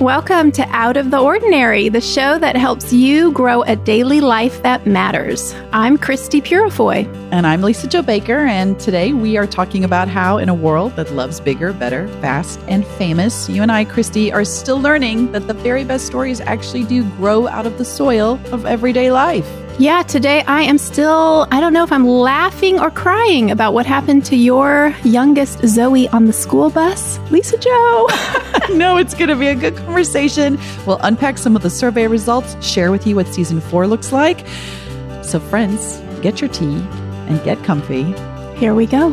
Welcome to Out of the Ordinary, the show that helps you grow a daily life that matters. I'm Christie Purifoy. And I'm Lisa Jo Baker. And today we are talking about how, in a world that loves bigger, better, fast, and famous, you and I, Christie, are still learning that the very best stories actually do grow out of the soil of everyday life. Yeah, today I am still, I don't know if I'm laughing or crying about what happened to your youngest Zoe on the school bus. Lisa Jo. no, it's going to be a good conversation. We'll unpack some of the survey results, share with you what season four looks like. So, friends, get your tea and get comfy. Here we go.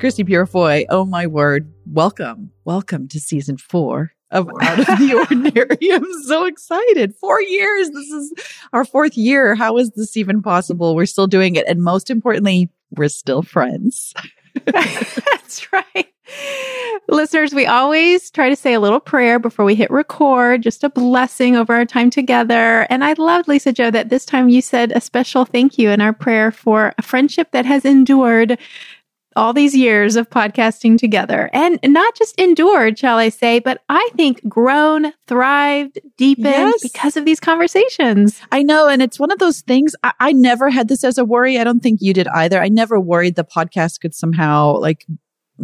Christie Purifoy, oh my word, welcome. Welcome to season four of Out of the Ordinary. I'm so excited. Four years. This is our fourth year. How is this even possible? We're still doing it. And most importantly, we're still friends. That's right. Listeners, we always try to say a little prayer before we hit record, just a blessing over our time together. And I loved, Lisa Jo, that this time you said a special thank you in our prayer for a friendship that has endured all these years of podcasting together and not just endured, shall I say, but I think grown, thrived, deepened yes. because of these conversations. I know. And it's one of those things I, I never had this as a worry. I don't think you did either. I never worried the podcast could somehow like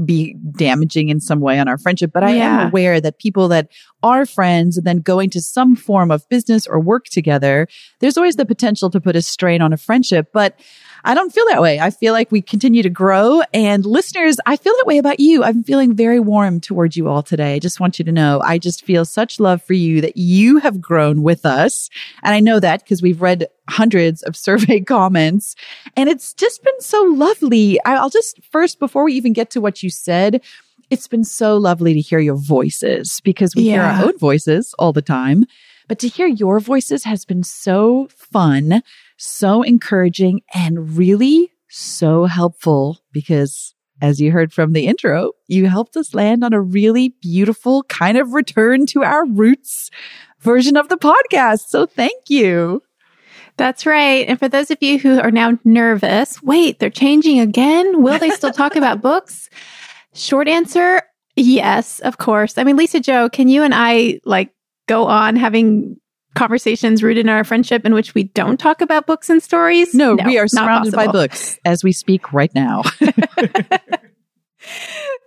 be damaging in some way on our friendship. But I yeah. am aware that people that are friends and then going to some form of business or work together, there's always the potential to put a strain on a friendship. But I don't feel that way. I feel like we continue to grow. And listeners, I feel that way about you. I'm feeling very warm towards you all today. I just want you to know I just feel such love for you that you have grown with us. And I know that because we've read hundreds of survey comments and it's just been so lovely. I'll just first, before we even get to what you said, it's been so lovely to hear your voices because we yeah. hear our own voices all the time. But to hear your voices has been so fun so encouraging and really so helpful because as you heard from the intro, you helped us land on a really beautiful kind of return to our roots version of the podcast. So thank you. That's right. And for those of you who are now nervous, wait, they're changing again? Will they still talk about books? Short answer, yes, of course. I mean, Lisa Jo, can you and I like go on having conversations rooted in our friendship in which we don't talk about books and stories? No, no we are surrounded by books as we speak right now.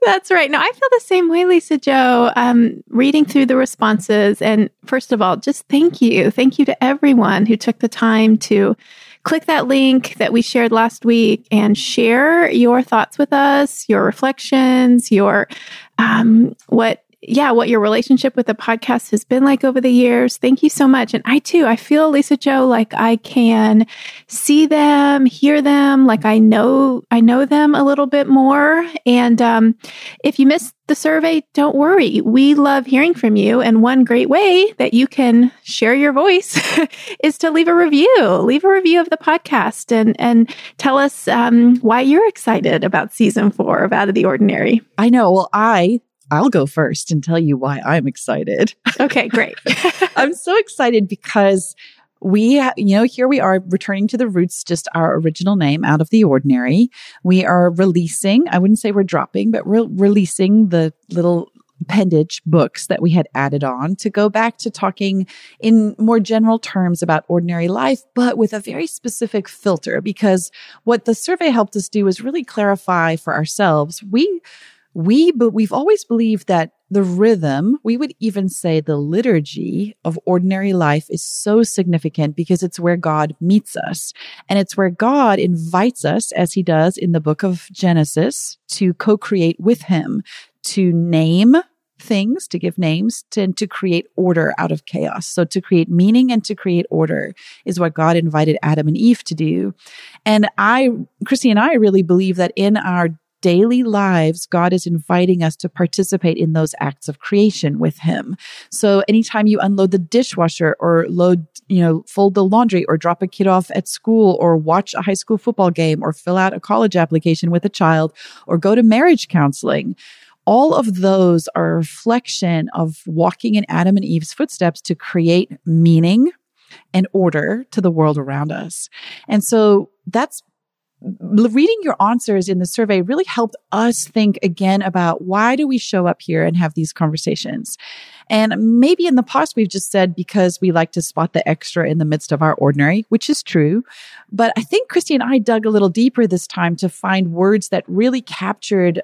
That's right. No, I feel the same way, Lisa Jo. Um, reading through the responses, and first of all, just thank you. Thank you to everyone who took the time to click that link that we shared last week and share your thoughts with us, your reflections, your um, what yeah, what your relationship with the podcast has been like over the years. Thank you so much. And I too, I feel Lisa Jo like I can see them, hear them, like I know I know them a little bit more. And um, if you missed the survey, don't worry. We love hearing from you. And one great way that you can share your voice is to leave a review. Leave a review of the podcast and and tell us um, why you're excited about season four of Out of the Ordinary. I know. Well, I I'll go first and tell you why I'm excited. Okay, great. I'm so excited because we, you know, here we are returning to the roots, just our original name out of the ordinary. We are releasing, I wouldn't say we're dropping, but we're releasing the little appendage books that we had added on to go back to talking in more general terms about ordinary life, but with a very specific filter. Because what the survey helped us do is really clarify for ourselves. We, we, but we've always believed that the rhythm, we would even say the liturgy of ordinary life is so significant because it's where God meets us. And it's where God invites us, as he does in the book of Genesis, to co-create with him, to name things, to give names, to, and to create order out of chaos. So to create meaning and to create order is what God invited Adam and Eve to do. And I, Christie and I really believe that in our daily lives, God is inviting us to participate in those acts of creation with Him. So anytime you unload the dishwasher or load, you know, fold the laundry or drop a kid off at school or watch a high school football game or fill out a college application with a child or go to marriage counseling, all of those are a reflection of walking in Adam and Eve's footsteps to create meaning and order to the world around us. And so that's reading your answers in the survey really helped us think again about why do we show up here and have these conversations? And maybe in the past we've just said because we like to spot the extra in the midst of our ordinary, which is true. But I think Christie and I dug a little deeper this time to find words that really captured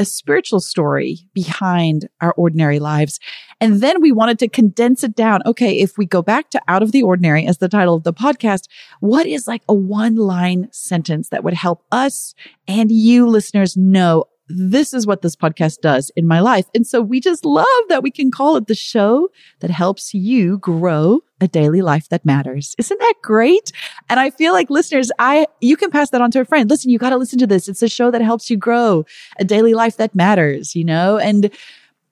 a spiritual story behind our ordinary lives. And then we wanted to condense it down. Okay, if we go back to out of the ordinary as the title of the podcast, what is like a one line sentence that would help us and you listeners know this is what this podcast does in my life. And so we just love that we can call it the show that helps you grow a daily life that matters. Isn't that great? And I feel like listeners, I, you can pass that on to a friend. Listen, you got to listen to this. It's a show that helps you grow a daily life that matters, you know, and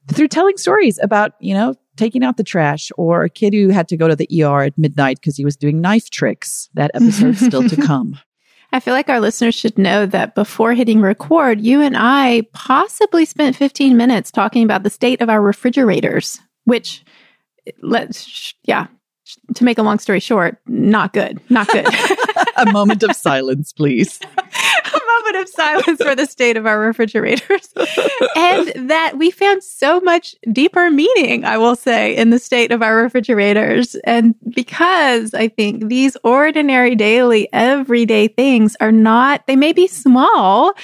through telling stories about, you know, taking out the trash or a kid who had to go to the ER at midnight because he was doing knife tricks. That episode's still to come. I feel like our listeners should know that before hitting record, you and I possibly spent 15 minutes talking about the state of our refrigerators, which let's, yeah, to make a long story short, not good, not good. a moment of silence, please. moment of silence for the state of our refrigerators. and that we found so much deeper meaning, I will say, in the state of our refrigerators. And because I think these ordinary, daily, everyday things are not, they may be small,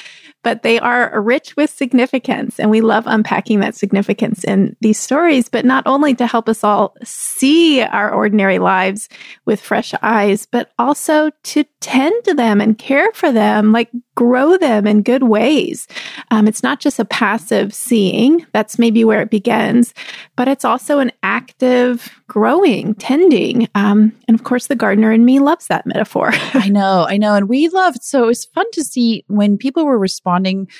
but they are rich with significance. And we love unpacking that significance in these stories, but not only to help us all see our ordinary lives with fresh eyes, but also to tend to them and care for them, like grow them in good ways. Um, it's not just a passive seeing, that's maybe where it begins, but it's also an active growing, tending. Um, and of course, the gardener in me loves that metaphor. I know, I know. And we loved, so it was fun to see when people were responding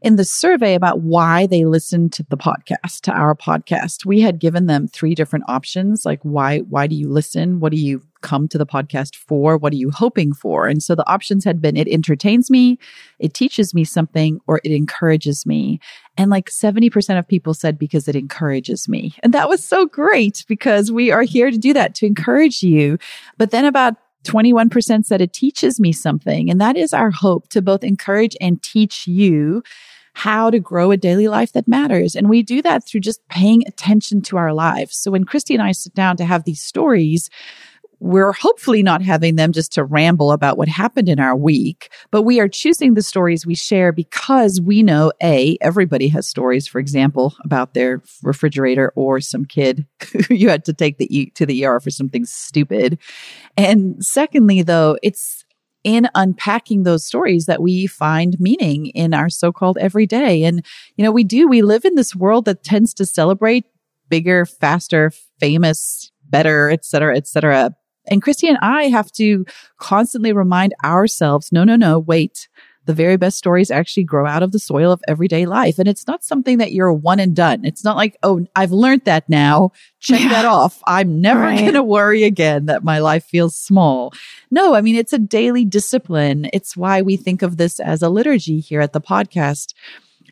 in the survey about why they listened to the podcast, to our podcast. We had given them three different options, like why, why do you listen? What do you come to the podcast for? What are you hoping for? And so the options had been it entertains me, it teaches me something, or it encourages me. And like 70% of people said because it encourages me. And that was so great because we are here to do that, to encourage you. But then about 21% said it teaches me something. And that is our hope to both encourage and teach you how to grow a daily life that matters. And we do that through just paying attention to our lives. So when Christie and I sit down to have these stories, we're hopefully not having them just to ramble about what happened in our week, but we are choosing the stories we share because we know A, everybody has stories, for example, about their refrigerator or some kid who you had to take the e- to the ER for something stupid. And secondly, though, it's in unpacking those stories that we find meaning in our so-called everyday. And, you know, we do, we live in this world that tends to celebrate bigger, faster, famous, better, et cetera, et cetera. And Christie and I have to constantly remind ourselves, no, no, no, wait. The very best stories actually grow out of the soil of everyday life. And it's not something that you're one and done. It's not like, oh, I've learned that now. Check yeah. that off. I'm never right. going to worry again that my life feels small. No, I mean, it's a daily discipline. It's why we think of this as a liturgy here at the podcast.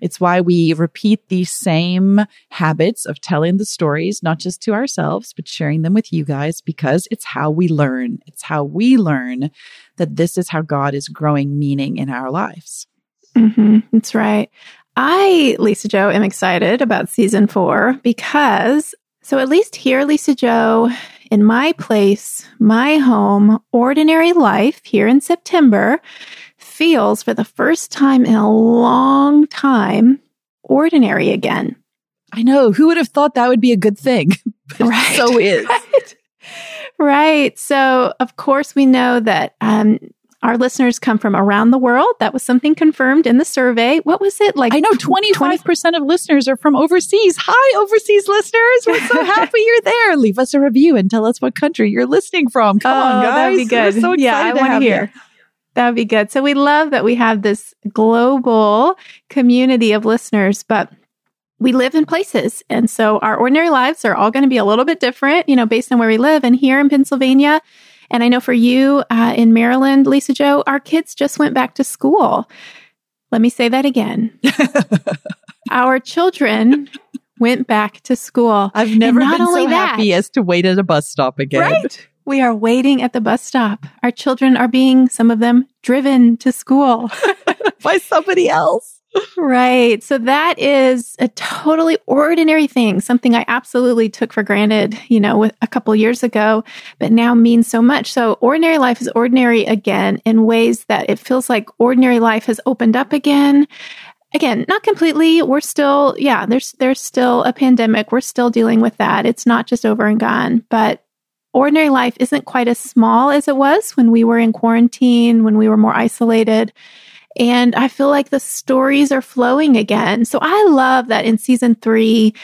It's why we repeat these same habits of telling the stories, not just to ourselves, but sharing them with you guys because it's how we learn. It's how we learn that this is how God is growing meaning in our lives. Mm-hmm. That's right. I, Lisa Jo, am excited about season four because, so at least here, Lisa Jo, in my place, my home, ordinary life here in September feels for the first time in a long time ordinary again. I know. Who would have thought that would be a good thing? right. so is. Right. right. So, of course, we know that um, our listeners come from around the world. That was something confirmed in the survey. What was it like? I know 25% of listeners are from overseas. Hi, overseas listeners. We're so happy you're there. Leave us a review and tell us what country you're listening from. Come oh, on, guys. That'd be good. We're so yeah, I want to hear. You. That would be good. So we love that we have this global community of listeners, but we live in places. And so our ordinary lives are all going to be a little bit different, you know, based on where we live. And here in Pennsylvania, and I know for you uh, in Maryland, Lisa Jo, our kids just went back to school. Let me say that again. our children went back to school. I've never been so that, happy as to wait at a bus stop again. Right. We are waiting at the bus stop. Our children are being, some of them, driven to school by somebody else. Right. So that is a totally ordinary thing, something I absolutely took for granted, you know, with a couple years ago, but now means so much. So ordinary life is ordinary again in ways that it feels like ordinary life has opened up again. Again, not completely. We're still, yeah, there's there's still a pandemic. We're still dealing with that. It's not just over and gone, but ordinary life isn't quite as small as it was when we were in quarantine, when we were more isolated. And I feel like the stories are flowing again. So I love that in season three,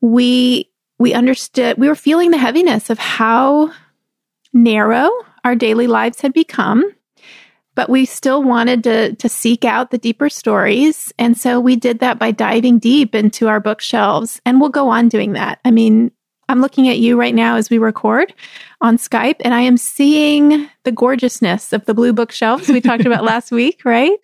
we, we understood, we were feeling the heaviness of how narrow our daily lives had become but we still wanted to to seek out the deeper stories and so we did that by diving deep into our bookshelves and we'll go on doing that i mean i'm looking at you right now as we record on skype and i am seeing the gorgeousness of the blue bookshelves we talked about last week right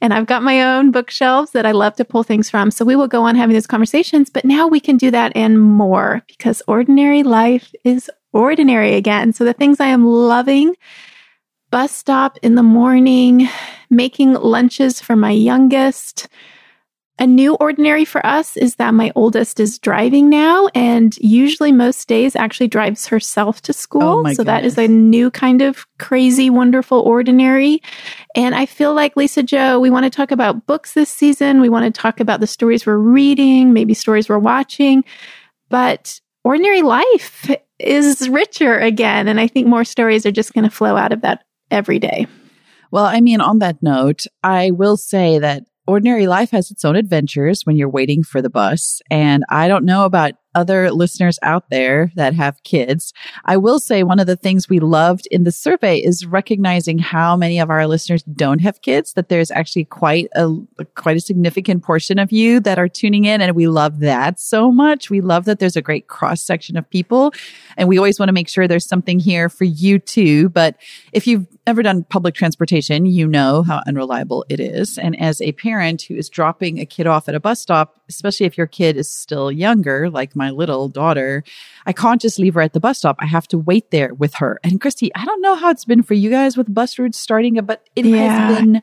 and I've got my own bookshelves that I love to pull things from. So we will go on having those conversations, but now we can do that and more because ordinary life is ordinary again. So the things I am loving bus stop in the morning, making lunches for my youngest, a new ordinary for us is that my oldest is driving now, and usually most days actually drives herself to school. Oh so goodness. that is a new kind of crazy, wonderful ordinary. And I feel like Lisa Jo, we want to talk about books this season. We want to talk about the stories we're reading, maybe stories we're watching, but ordinary life is richer again. And I think more stories are just going to flow out of that every day. Well, I mean, on that note, I will say that ordinary life has its own adventures when you're waiting for the bus. And I don't know about other listeners out there that have kids. I will say one of the things we loved in the survey is recognizing how many of our listeners don't have kids, that there's actually quite a, quite a significant portion of you that are tuning in. And we love that so much. We love that there's a great cross section of people. And we always want to make sure there's something here for you too. But if you've ever done public transportation, you know how unreliable it is. And as a parent who is dropping a kid off at a bus stop, especially if your kid is still younger, like my little daughter, I can't just leave her at the bus stop. I have to wait there with her. And Christie, I don't know how it's been for you guys with bus routes starting, but it yeah. has been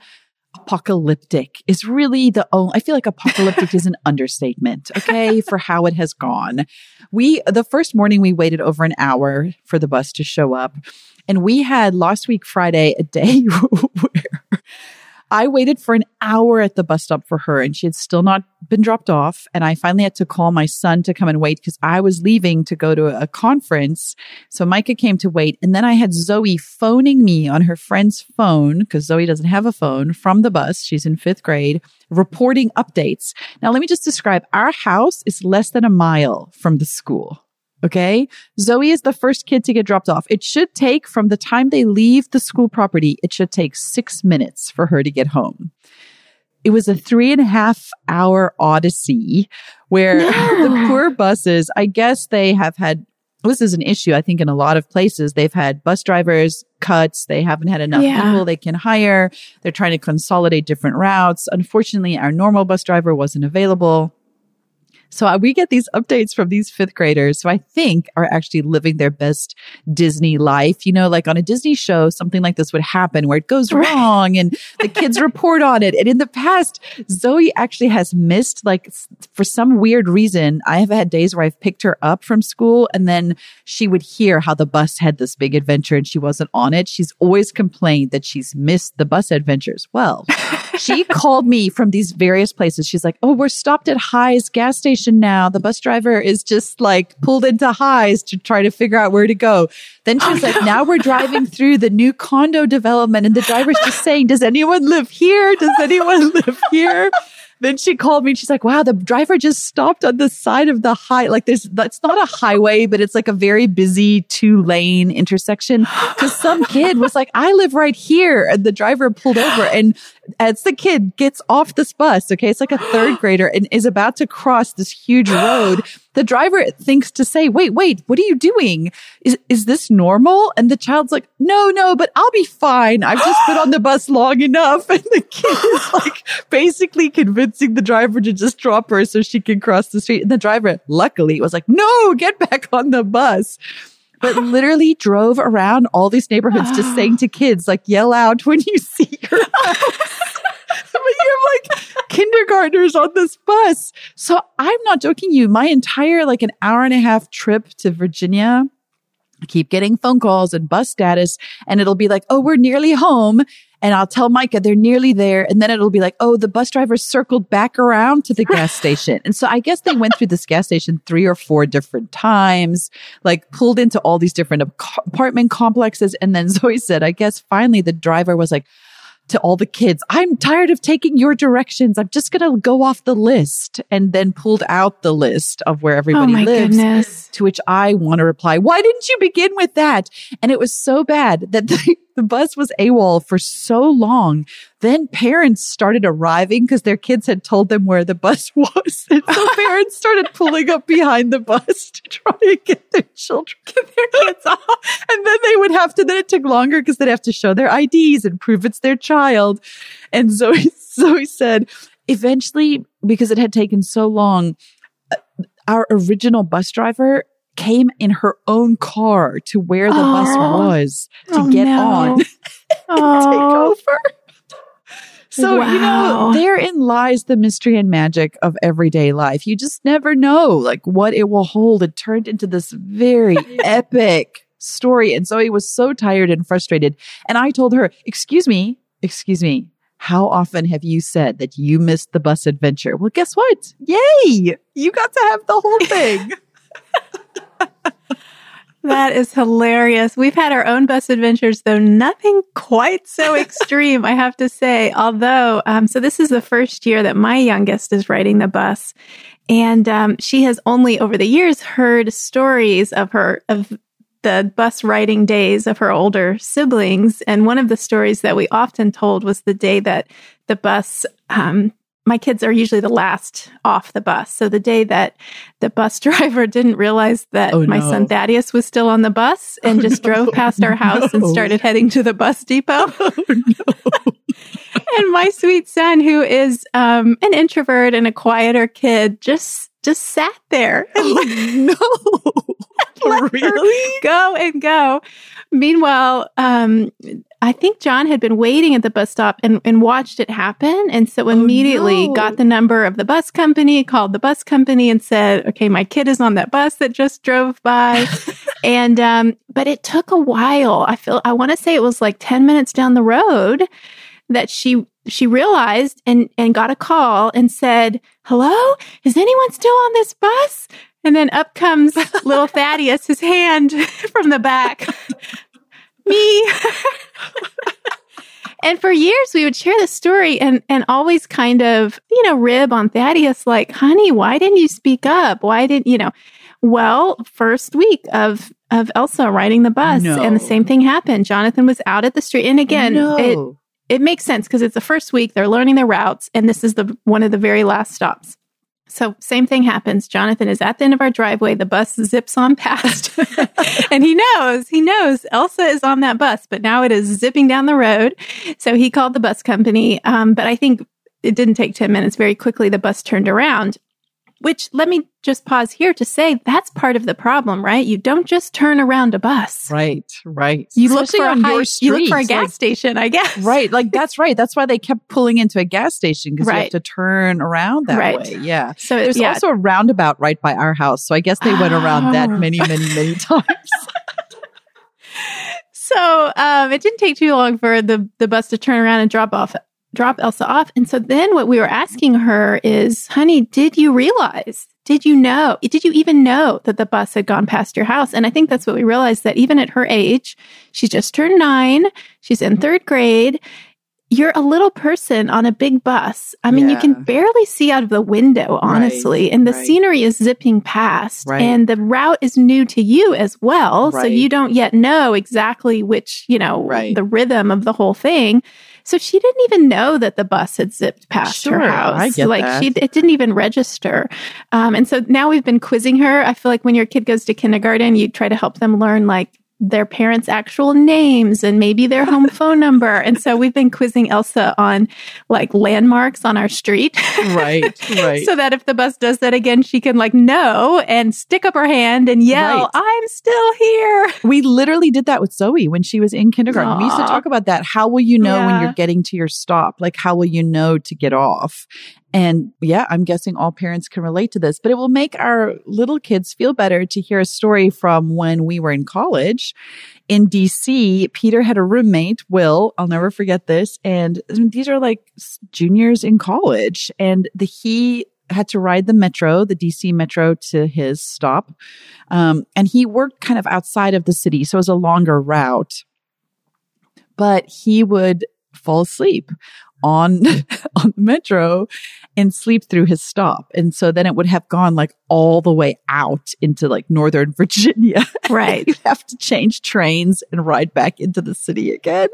apocalyptic is really the only, I feel like apocalyptic is an understatement. Okay. for how it has gone. We, the first morning we waited over an hour for the bus to show up and we had last week Friday a day where I waited for an hour at the bus stop for her and she had still not been dropped off. And I finally had to call my son to come and wait because I was leaving to go to a conference. So Micah came to wait. And then I had Zoe phoning me on her friend's phone because Zoe doesn't have a phone from the bus. She's in fifth grade reporting updates. Now, let me just describe our house is less than a mile from the school. Okay. Zoe is the first kid to get dropped off. It should take from the time they leave the school property, it should take six minutes for her to get home. It was a three and a half hour odyssey where no. the poor buses, I guess they have had, this is an issue. I think in a lot of places, they've had bus drivers cuts. They haven't had enough yeah. people they can hire. They're trying to consolidate different routes. Unfortunately, our normal bus driver wasn't available. So we get these updates from these fifth graders who I think are actually living their best Disney life. You know, like on a Disney show, something like this would happen where it goes wrong and the kids report on it. And in the past, Zoe actually has missed, like, for some weird reason, I have had days where I've picked her up from school and then she would hear how the bus had this big adventure and she wasn't on it. She's always complained that she's missed the bus adventures. Well, she called me from these various places. She's like, Oh, we're stopped at High's gas station now. The bus driver is just like pulled into highs to try to figure out where to go. Then she's oh, like, no. now we're driving through the new condo development and the driver's just saying, does anyone live here? Does anyone live here? then she called me and she's like, wow, the driver just stopped on the side of the high. Like there's, that's not a highway, but it's like a very busy two lane intersection. Cause some kid was like, I live right here. And the driver pulled over and as the kid gets off this bus, okay, it's like a third grader and is about to cross this huge road. The driver thinks to say, wait, wait, what are you doing? Is, is this normal? And the child's like, no, no, but I'll be fine. I've just been on the bus long enough. And the kid is like basically convincing the driver to just drop her so she can cross the street. And the driver, luckily, was like, no, get back on the bus. But literally drove around all these neighborhoods just saying to kids, like, yell out when you see your house. but you have like kindergartners on this bus. So I'm not joking you. My entire like an hour and a half trip to Virginia, I keep getting phone calls and bus status and it'll be like, Oh, we're nearly home. And I'll tell Micah they're nearly there. And then it'll be like, Oh, the bus driver circled back around to the gas station. And so I guess they went through this gas station three or four different times, like pulled into all these different apartment complexes. And then Zoe said, I guess finally the driver was like, to all the kids, I'm tired of taking your directions. I'm just going to go off the list and then pulled out the list of where oh everybody oh lives. Goodness. To which I want to reply, why didn't you begin with that? And it was so bad that the, the bus was AWOL for so long. Then parents started arriving because their kids had told them where the bus was. And so parents started pulling up behind the bus to try and get their children, get their kids off. And then they would have to, then it took longer because they'd have to show their IDs and prove it's their child. And Zoe, Zoe said, eventually, because it had taken so long, uh, our original bus driver came in her own car to where the oh. bus was to oh, get no. on and oh. take over. So, wow. you know, therein lies the mystery and magic of everyday life. You just never know like what it will hold. It turned into this very epic story. And Zoe was so tired and frustrated. And I told her, excuse me, excuse me. How often have you said that you missed the bus adventure? Well, guess what? Yay! You got to have the whole thing. That is hilarious. We've had our own bus adventures, though nothing quite so extreme, I have to say. Although, um, so this is the first year that my youngest is riding the bus. And um, she has only over the years heard stories of her, of the bus riding days of her older siblings. And one of the stories that we often told was the day that the bus um, my kids are usually the last off the bus. So the day that the bus driver didn't realize that oh, my no. son Thaddeus was still on the bus and oh, just no. drove past our house no. and started heading to the bus depot. Oh, and my sweet son, who is um, an introvert and a quieter kid, just just sat there. And, Oh, no. really? Go and go. Meanwhile, um, I think John had been waiting at the bus stop and, and watched it happen. And so immediately oh, no. got the number of the bus company, called the bus company and said, okay, my kid is on that bus that just drove by. and, um, but it took a while. I feel, I want to say it was like 10 minutes down the road that she, she realized and, and got a call and said, hello, is anyone still on this bus? And then up comes little Thaddeus, his hand from the back me. and for years we would share the story and and always kind of, you know, rib on Thaddeus like, "Honey, why didn't you speak up? Why didn't, you know, well, first week of of Elsa riding the bus no. and the same thing happened. Jonathan was out at the street and again, no. it it makes sense because it's the first week, they're learning their routes and this is the one of the very last stops. So same thing happens. Jonathan is at the end of our driveway. The bus zips on past and he knows, he knows Elsa is on that bus, but now it is zipping down the road. So he called the bus company. Um, but I think it didn't take 10 minutes. Very quickly, the bus turned around which let me just pause here to say that's part of the problem, right? You don't just turn around a bus. Right, right. You look for a high, you look for a gas like, station, I guess. Right, like that's right. That's why they kept pulling into a gas station because right. you have to turn around that right. way. Yeah. So there's yeah. also a roundabout right by our house, so I guess they went around that oh. many, many, many times. so um, it didn't take too long for the the bus to turn around and drop off drop Elsa off. And so then what we were asking her is, honey, did you realize? Did you know? Did you even know that the bus had gone past your house? And I think that's what we realized that even at her age, she just turned nine, she's in third grade. You're a little person on a big bus. I mean, yeah. you can barely see out of the window, honestly, right, and the right. scenery is zipping past, right. and the route is new to you as well. So you don't yet know exactly which, you know, the rhythm of the whole thing. So she didn't even know that the bus had zipped past sure, her house. I get like that. she, it didn't even register. Um, and so now we've been quizzing her. I feel like when your kid goes to kindergarten, you try to help them learn like their parents' actual names and maybe their home phone number. And so we've been quizzing Elsa on like landmarks on our street. Right, right. so that if the bus does that again, she can like know and stick up her hand and yell, right. I'm still here. We literally did that with Zoe when she was in kindergarten. Aww. We used to talk about that. How will you know yeah. when you're getting to your stop? Like, how will you know to get off? And yeah, I'm guessing all parents can relate to this, but it will make our little kids feel better to hear a story from when we were in college in DC. Peter had a roommate, Will. I'll never forget this. And these are like juniors in college and the, he had to ride the metro, the DC metro to his stop. Um, and he worked kind of outside of the city. So it was a longer route, but he would fall asleep on on the metro and sleep through his stop. And so then it would have gone like all the way out into like northern Virginia. Right. You'd have to change trains and ride back into the city again.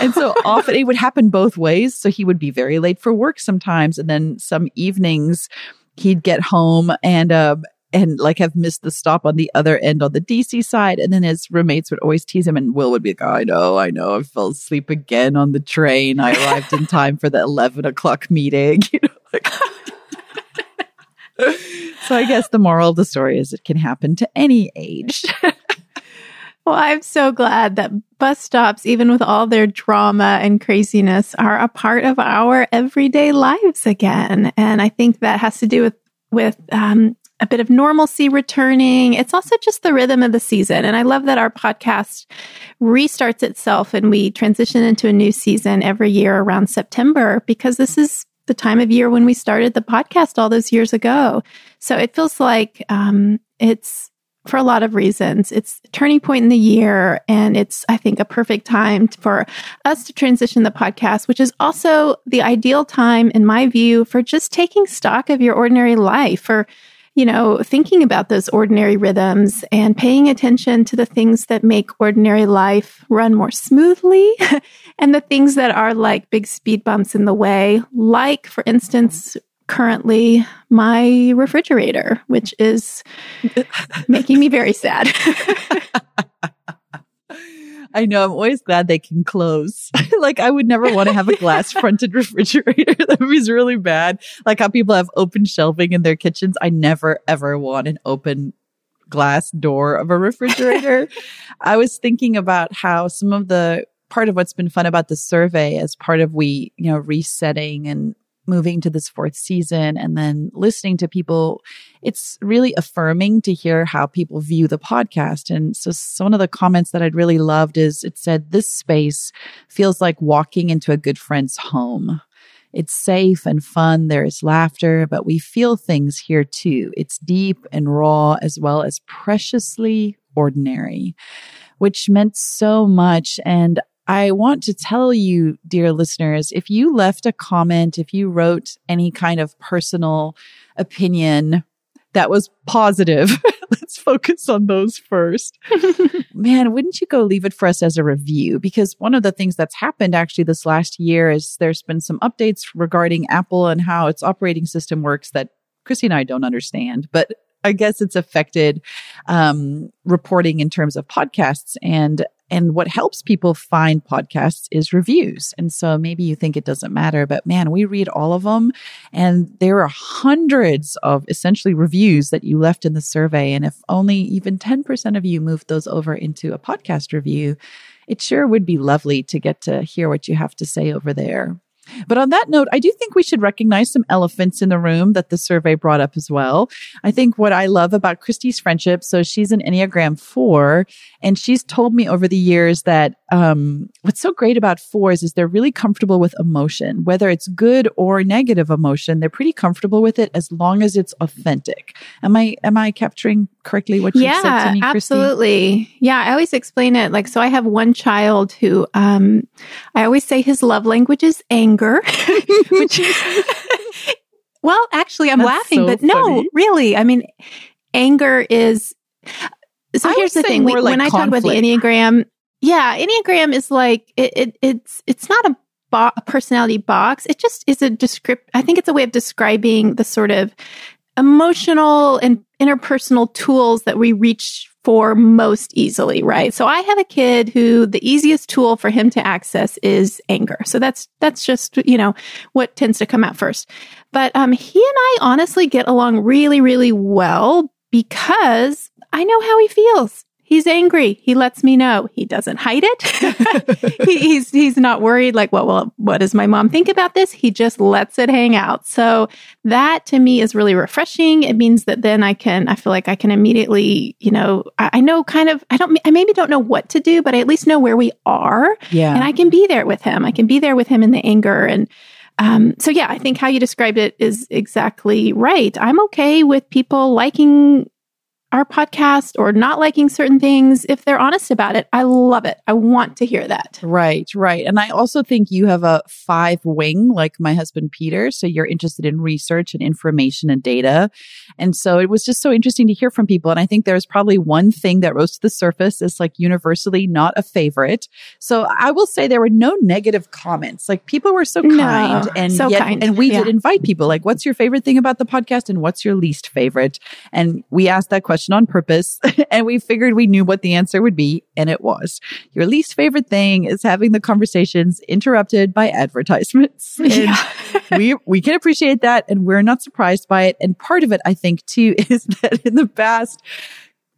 And so often it would happen both ways. So he would be very late for work sometimes and then some evenings he'd get home and um and like have missed the stop on the other end on the DC side. And then his roommates would always tease him, and Will would be like, oh, I know, I know, I fell asleep again on the train. I arrived in time for the 11 o'clock meeting. You know, like, so I guess the moral of the story is it can happen to any age. Well, I'm so glad that bus stops, even with all their drama and craziness, are a part of our everyday lives again. And I think that has to do with with um, a bit of normalcy returning. It's also just the rhythm of the season. And I love that our podcast restarts itself and we transition into a new season every year around September because this is the time of year when we started the podcast all those years ago. So it feels like um, it's for a lot of reasons. It's turning point in the year, and it's, I think, a perfect time for us to transition the podcast, which is also the ideal time, in my view, for just taking stock of your ordinary life, for you know, thinking about those ordinary rhythms and paying attention to the things that make ordinary life run more smoothly and the things that are like big speed bumps in the way, like, for instance, currently my refrigerator, which is making me very sad. I know. I'm always glad they can close. like I would never want to have a glass fronted refrigerator. that was really bad. Like how people have open shelving in their kitchens. I never ever want an open glass door of a refrigerator. I was thinking about how some of the part of what's been fun about the survey as part of we, you know, resetting and moving to this fourth season and then listening to people, it's really affirming to hear how people view the podcast. And so, one of the comments that I'd really loved is it said, This space feels like walking into a good friend's home. It's safe and fun. There is laughter, but we feel things here too. It's deep and raw as well as preciously ordinary, which meant so much. And I want to tell you, dear listeners, if you left a comment, if you wrote any kind of personal opinion that was positive, let's focus on those first. Man, wouldn't you go leave it for us as a review? Because one of the things that's happened actually this last year is there's been some updates regarding Apple and how its operating system works that Christie and I don't understand, but I guess it's affected um, reporting in terms of podcasts. And and what helps people find podcasts is reviews. And so maybe you think it doesn't matter, but man, we read all of them. And there are hundreds of essentially reviews that you left in the survey. And if only even 10% of you moved those over into a podcast review, it sure would be lovely to get to hear what you have to say over there. But on that note, I do think we should recognize some elephants in the room that the survey brought up as well. I think what I love about Christie's friendship, so she's an Enneagram four, and she's told me over the years that um, what's so great about fours is they're really comfortable with emotion, whether it's good or negative emotion. They're pretty comfortable with it as long as it's authentic. Am I am I capturing correctly what you yeah, said to me, Christie? Absolutely. Yeah, I always explain it like so. I have one child who um, I always say his love language is anger, which. well, actually, I'm That's laughing, so but funny. no, really. I mean, anger is. So I here's the thing: like when conflict. I talk about the enneagram, yeah, Enneagram is like it, it it's it's not a, bo- personality box. It just is a descript. I think it's a way of describing the sort of emotional and interpersonal tools that we reach for most easily, right? So I have a kid who the easiest tool for him to access is anger. So that's that's just, you know, what tends to come out first. But um he and I honestly get along really really well because I know how he feels. He's angry. He lets me know. He doesn't hide it. he, he's he's not worried. Like, well, well, what does my mom think about this? He just lets it hang out. So that to me is really refreshing. It means that then I can. I feel like I can immediately, you know, I, I know kind of. I don't. I maybe don't know what to do, but I at least know where we are. Yeah. And I can be there with him. I can be there with him in the anger and. Um, so yeah, I think how you described it is exactly right. I'm okay with people liking our podcast or not liking certain things if they're honest about it. I love it. I want to hear that. Right, right. And I also think you have a five wing like my husband Peter. So you're interested in research and information and data. And so it was just so interesting to hear from people. And I think there's probably one thing that rose to the surface is like universally not a favorite. So I will say there were no negative comments. Like people were so kind No, and so yet, kind. and we Yeah. did invite people like, what's your favorite thing about the podcast and what's your least favorite? And we asked that question on purpose and we figured we knew what the answer would be. And it was your least favorite thing is having the conversations interrupted by advertisements. Yeah. we, we can appreciate that. And we're not surprised by it. And part of it, I think too, is that in the past,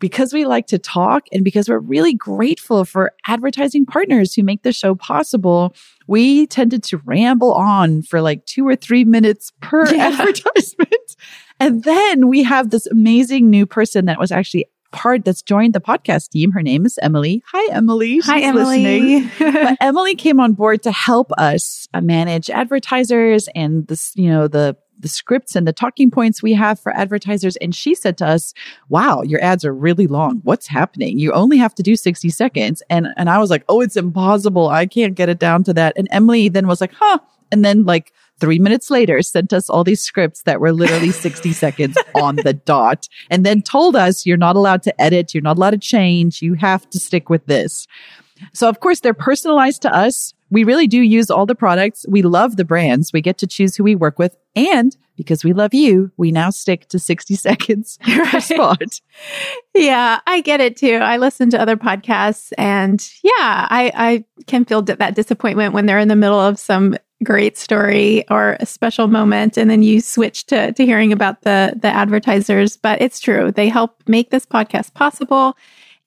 because we like to talk and because we're really grateful for advertising partners who make the show possible, we tended to ramble on for like two or three minutes per Yeah. advertisement. And then we have this amazing new person that was actually part that's joined the podcast team. Her name is Emily. Hi, Emily. She's Hi, listening. Emily. but Emily came on board to help us uh, manage advertisers and this, you know, the the scripts and the talking points we have for advertisers. And she said to us, wow, your ads are really long. What's happening? You only have to do 60 seconds. And, and I was like, oh, it's impossible. I can't get it down to that. And Emily then was like, huh. And then like three minutes later sent us all these scripts that were literally 60 seconds on the dot and then told us you're not allowed to edit. You're not allowed to change. You have to stick with this. So of course they're personalized to us. We really do use all the products. We love the brands. We get to choose who we work with. And because we love you, we now stick to 60 seconds per Right. spot. Yeah, I get it too. I listen to other podcasts and yeah, I, I can feel that disappointment when they're in the middle of some great story or a special moment and then you switch to, to hearing about the, the advertisers. But it's true. They help make this podcast possible.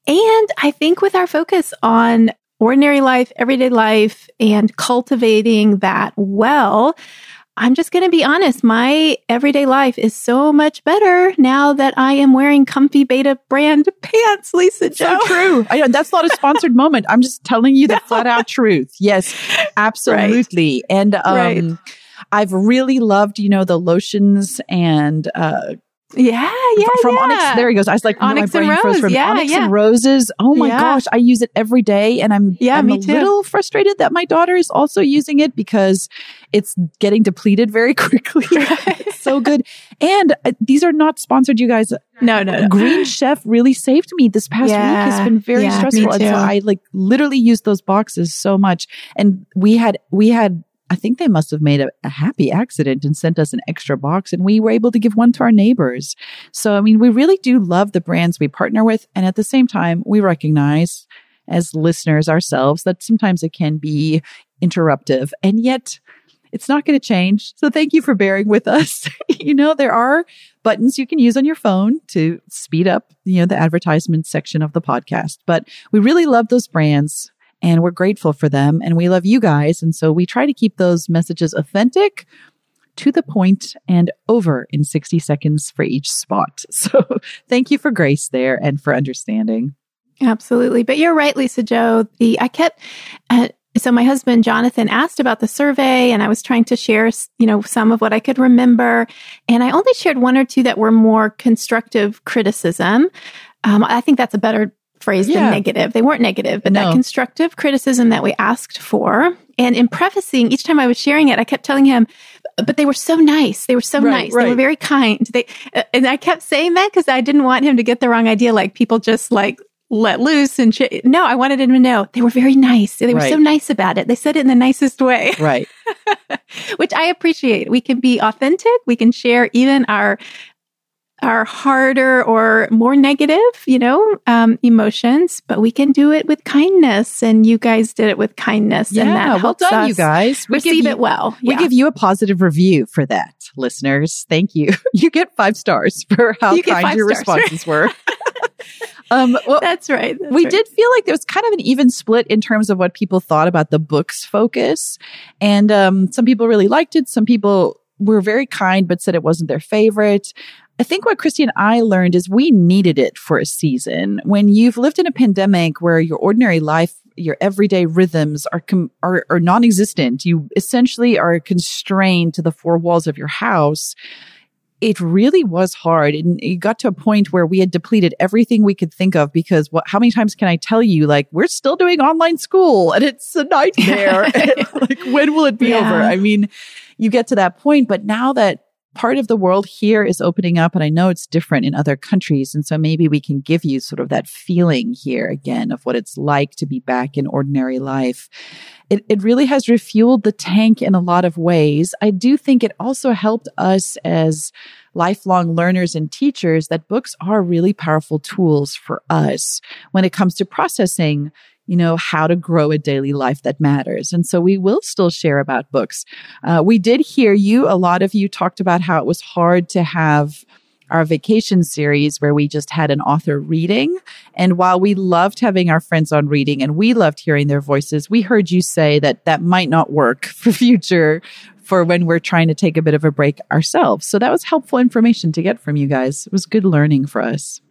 And I think with our focus on ordinary life, everyday life, and cultivating that well, I'm just going to be honest. My everyday life is so much better now that I am wearing comfy beta brand pants, Lisa So true. I know that's not a sponsored moment. I'm just telling you the flat out truth. Yes, absolutely. And um, Right. I've really loved, you know, the lotions and uh, Yeah, yeah, from yeah. Onyx. There he goes. I was like, Onyx no, and from Yeah, Onyx yeah. and Roses. Oh my Yeah. gosh, I use it every day, and I'm Yeah, I'm me a too. little frustrated that my daughter is also using it because it's getting depleted very quickly. it's so good, and uh, these are not sponsored, you guys. No, no, no. Green Chef really saved me this past week. It's been very yeah, stressful, and so. I like literally used those boxes so much. And we had we had. I think they must have made a, a happy accident and sent us an extra box, and we were able to give one to our neighbors. So, I mean, we really do love the brands we partner with. And at the same time, we recognize as listeners ourselves that sometimes it can be interruptive. And yet, it's not going to change. So thank you for bearing with us. you know, there are buttons you can use on your phone to speed up, you know, the advertisement section of the podcast. But we really love those brands and we're grateful for them and we love you guys. And so we try to keep those messages authentic, to the point, and over in 60 seconds for each spot. So thank you for grace there and for understanding. Absolutely. But you're right, Lisa Jo. The I kept uh, so my husband Jonathan asked about the survey and I was trying to share, you know, some of what I could remember and I only shared one or two that were more constructive criticism. Um, I think that's a better phrase Yeah. than negative. They weren't negative, but No. that constructive criticism that we asked for. And in prefacing, each time I was sharing it, I kept telling him, but they were so nice. They were so Right, nice. They were very kind. They, uh, and I kept saying that because I didn't want him to get the wrong idea. Like people just like let loose and no, I wanted him to know they were very nice. They were so nice about it. They said it in the nicest way, Right. which I appreciate. We can be authentic. We can share even our our harder or more negative, you know, um, emotions, but we can do it with kindness. And you guys did it with kindness. Yeah, and that well done, you guys. We give receive you- it well. We give you a positive review for that, listeners. Thank you. You get five stars for how You kind your stars. responses were. um, well, That's right. that's we right. did feel like there was kind of an even split in terms of what people thought about the book's focus. And um, some people really liked it. Some people were very kind, but said it wasn't their favorite. I think what Christie and I learned is we needed it for a season. When you've lived in a pandemic where your ordinary life, your everyday rhythms are, com- are, are non-existent, you essentially are constrained to the four walls of your house it really was hard. And it got to a point where we had depleted everything we could think of because what, how many times can I tell you, like, we're still doing online school and it's a nightmare. like, when will it be Yeah. over? I mean, you get to that point, but now that part of the world here is opening up and I know it's different in other countries. And so maybe we can give you sort of that feeling here again of what it's like to be back in ordinary life. It, it really has refueled the tank in a lot of ways. I do think it also helped us as lifelong learners and teachers that books are really powerful tools for us when it comes to processing you know, how to grow a daily life that matters. And so we will still share about books. Uh, we did hear you, a lot of you talked about how it was hard to have our vacation series where we just had an author reading. And while we loved having our friends on reading and we loved hearing their voices, we heard you say that that might not work for future for when we're trying to take a bit of a break ourselves. So that was helpful information to get from you guys. It was good learning for us.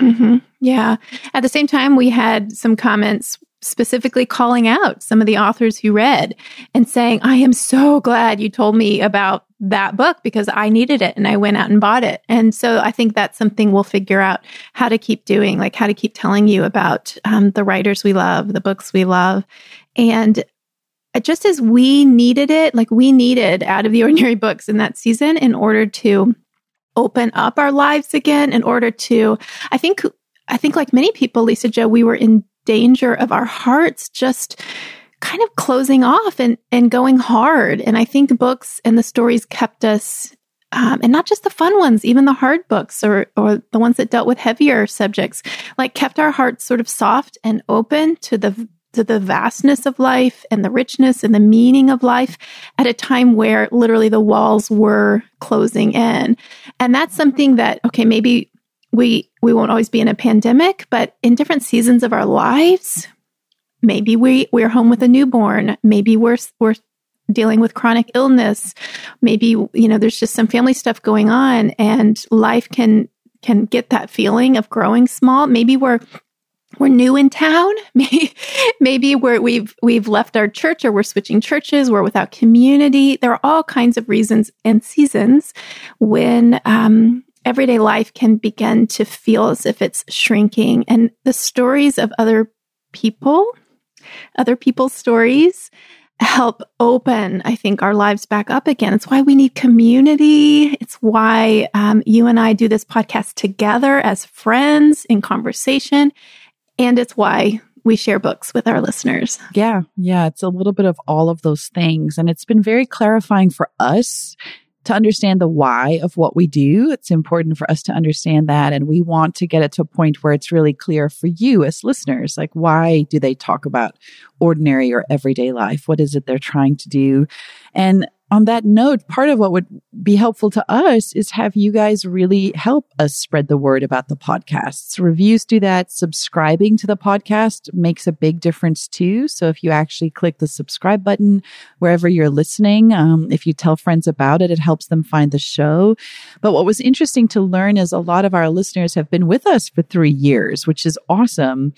Hmm Yeah. At the same time, we had some comments specifically calling out some of the authors who read and saying, I am so glad you told me about that book because I needed it and I went out and bought it. And so I think that's something we'll figure out how to keep doing, like how to keep telling you about um, the writers we love, the books we love. And just as we needed it, like we needed out of the ordinary books in that season in order to open up our lives again, in order to, I think, I think like many people, Lisa-Jo, we were in danger of our hearts just kind of closing off and, and going hard. And I think books and the stories kept us, um, and not just the fun ones, even the hard books or, or the ones that dealt with heavier subjects, like kept our hearts sort of soft and open to the to the vastness of life and the richness and the meaning of life at a time where literally the walls were closing in. And that's something that, okay, maybe we we won't always be in a pandemic, but in different seasons of our lives, maybe we we're home with a newborn, maybe we're we're dealing with chronic illness, maybe you know there's just some family stuff going on and life can can get that feeling of growing small. Maybe we're we're new in town. Maybe, we're, we've we've left our church, or we're switching churches. We're without community. There are all kinds of reasons and seasons when um, everyday life can begin to feel as if it's shrinking. And the stories of other people, other people's stories, help open, I think, our lives back up again. It's why we need community. It's why um, you and I do this podcast together as friends in conversation. And it's why we share books with our listeners. Yeah, yeah, it's a little bit of all of those things. And it's been very clarifying for us to understand the why of what we do. It's important for us to understand that. And we want to get it to a point where it's really clear for you as listeners. Like, why do they talk about ordinary or everyday life? What is it they're trying to do? And on that note, part of what would be helpful to us is have you guys really help us spread the word about the podcasts. Reviews do that. Subscribing to the podcast makes a big difference too. So if you actually click the subscribe button wherever you're listening, um, if you tell friends about it, it helps them find the show. But what was interesting to learn is a lot of our listeners have been with us for three years, which is awesome.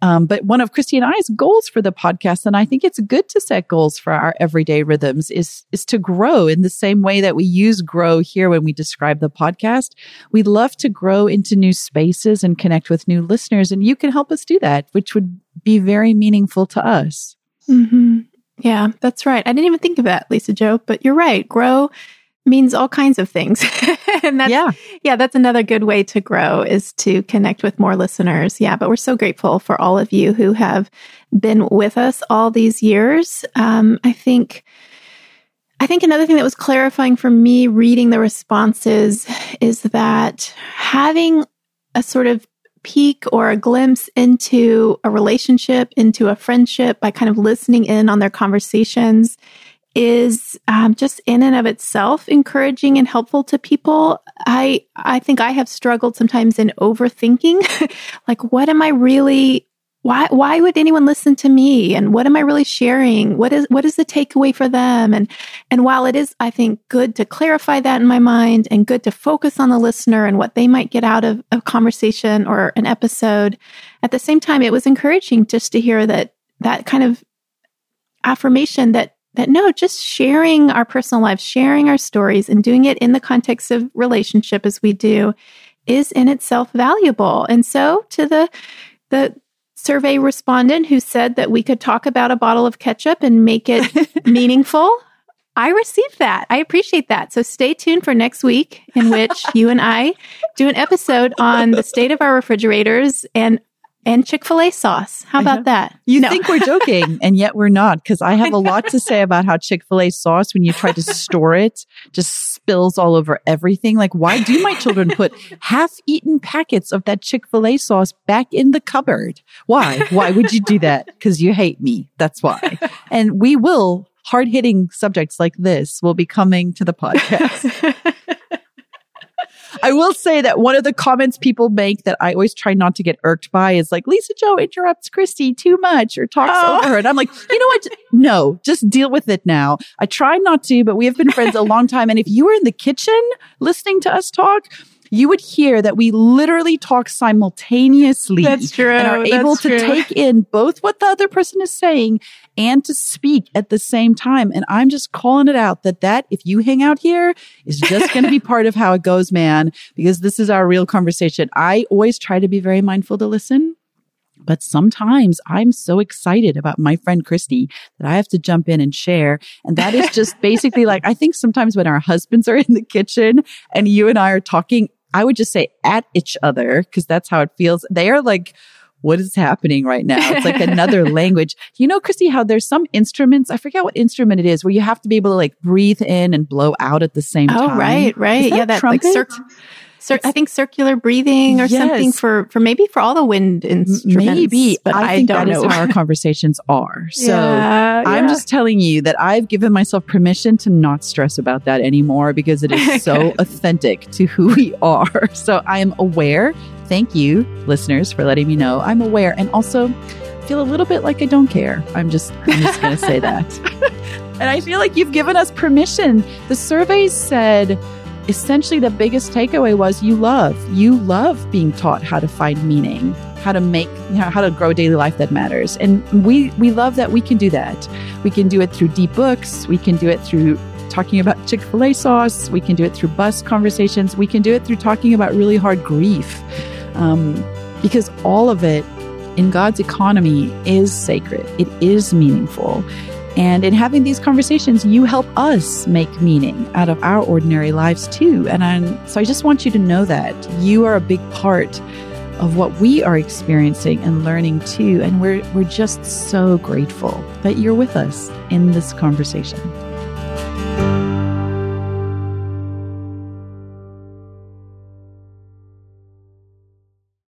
Um, but one of Christie and I's goals for the podcast, and I think it's good to set goals for our everyday rhythms, is is to grow in the same way that we use grow here when we describe the podcast. We'd love to grow into new spaces and connect with new listeners, and you can help us do that, which would be very meaningful to us. Mm-hmm. Yeah, that's right. I didn't even think of that, Lisa-Jo, but you're right. Grow means all kinds of things. and that's, yeah. yeah, that's another good way to grow is to connect with more listeners. Yeah, but we're so grateful for all of you who have been with us all these years. Um, I think I think another thing that was clarifying for me reading the responses is that having a sort of peek or a glimpse into a relationship, into a friendship by kind of listening in on their conversations is um, just in and of itself encouraging and helpful to people. I I think I have struggled sometimes in overthinking, like what am I really why why would anyone listen to me? And what am i really sharing? What is what is the takeaway for them? And and while it is i think good to clarify that in my mind and good to focus on the listener and what they might get out of a conversation or an episode at the same time it was encouraging just to hear that that kind of affirmation that that no just sharing our personal lives sharing our stories and doing it in the context of relationship as we do is in itself valuable. And so to the the survey respondent who said that we could talk about a bottle of ketchup and make it meaningful. I received that. I appreciate that. So stay tuned for next week, in which you and I do an episode on the state of our refrigerators and and Chick fil A sauce. How about that? You no. think we're joking, and yet we're not, because I have a lot to say about how Chick fil A sauce, when you try to store it, just spills all over everything. Like, why do my children put half eaten packets of that Chick fil A sauce back in the cupboard? Why? Why would you do that? Because you hate me. That's why. And we will, hard hitting subjects like this will be coming to the podcast. I will say that one of the comments people make that I always try not to get irked by is like, Lisa-Jo interrupts Christie too much or talks oh. over her. And I'm like, you know what? No, just deal with it now. I try not to, but we have been friends a long time. And if you were in the kitchen listening to us talk, you would hear that we literally talk simultaneously. That's true. And are able That's to true. take in both what the other person is saying and to speak at the same time. And I'm just calling it out that that, if you hang out here, is just going to be part of how it goes, man, because this is our real conversation. I always try to be very mindful to listen. But sometimes I'm so excited about my friend Christie that I have to jump in and share. And that is just basically like, I think sometimes when our husbands are in the kitchen and you and I are talking, I would just say at each other because that's how it feels. They are like, what is happening right now? It's like another language. You know, Christie, how there's some instruments, I forget what instrument it is, where you have to be able to like breathe in and blow out at the same oh, time. Oh, right, right. That yeah, that trumpet? like cir- I think circular breathing or Yes. something for, for maybe for all the wind instruments. Maybe, but I, I think don't that is know. how our conversations are. So Yeah, I'm yeah. just telling you that I've given myself permission to not stress about that anymore because it is so authentic to who we are. So I am aware. Thank you, listeners, for letting me know. I'm aware and also feel a little bit like I don't care. I'm just I'm just going to say that. and I feel like you've given us permission. The surveys said essentially the biggest takeaway was you love. You love being taught how to find meaning, how to make, you know, how to grow daily life that matters. And we we love that we can do that. We can do it through deep books, we can do it through talking about Chick-fil-A sauce, we can do it through bus conversations, we can do it through talking about really hard grief. Um, because all of it in God's economy is sacred. It is meaningful. And in having these conversations, you help us make meaning out of our ordinary lives too. And I'm, so I just want you to know that you are a big part of what we are experiencing and learning too. And we're, we're just so grateful that you're with us in this conversation.